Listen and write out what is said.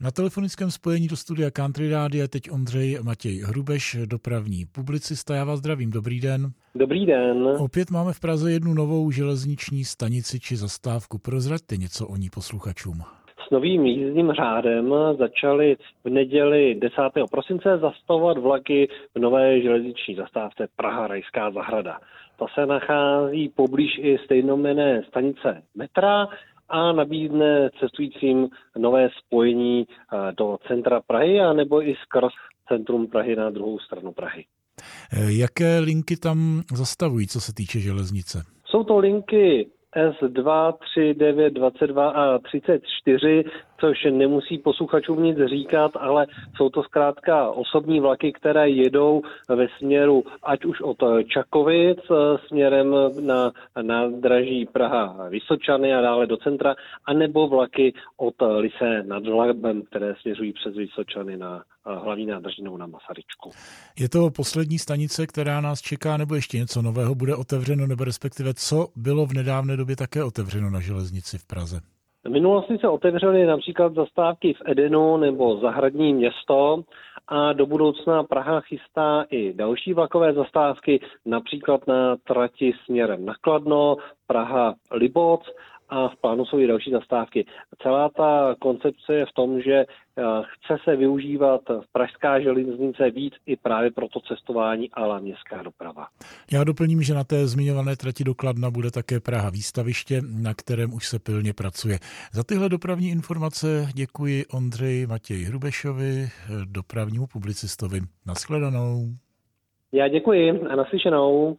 Na telefonickém spojení do studia Country Rádia je teď Ondřej Matěj Hrubeš, dopravní publicista. Já vás zdravím, dobrý den. Dobrý den. Opět máme v Praze jednu novou železniční stanici či zastávku. Prozraďte něco o ní posluchačům. S novým jízdním řádem začaly v neděli 10. prosince zastavovat vlaky v nové železniční zastávce Praha Rajská zahrada. Ta se nachází poblíž i stejnomené stanice metra a nabídne cestujícím nové spojení eh, do centra Prahy a nebo i skrz centrum Prahy na druhou stranu Prahy. Eh, jaké linky tam zastavují, co se týče železnice? Jsou to linky S2, 3, 9, 22 a 34, což nemusí posluchačům nic říkat, ale jsou to zkrátka osobní vlaky, které jedou ve směru ať už od Čakovic eh, směrem na nádraží Praha Vysočany a dále do centra, anebo vlaky od Lise nad Labem, které směřují přes Vysočany na eh, hlavní nádražnou na Masaryčku. Je to poslední stanice, která nás čeká, nebo ještě něco nového bude otevřeno, nebo respektive co bylo v nedávné době také otevřeno na železnici v Praze? V minulosti se otevřely například zastávky v Edenu nebo Zahradní město a do budoucna Praha chystá i další vlakové zastávky, například na trati směrem na Kladno, Praha Liboc a v plánu jsou i další zastávky. Celá ta koncepce je v tom, že eh, chce se využívat pražská železnice víc i právě pro to cestování, ale městská doprava. Já doplním, že na té zmiňované trati do Kladna bude také Praha výstaviště, na kterém už se pilně pracuje. Za tyhle dopravní informace děkuji Ondřej Matěj Hrubešovi, dopravnímu publicistovi. Naschledanou. Já děkuji a naslyšenou.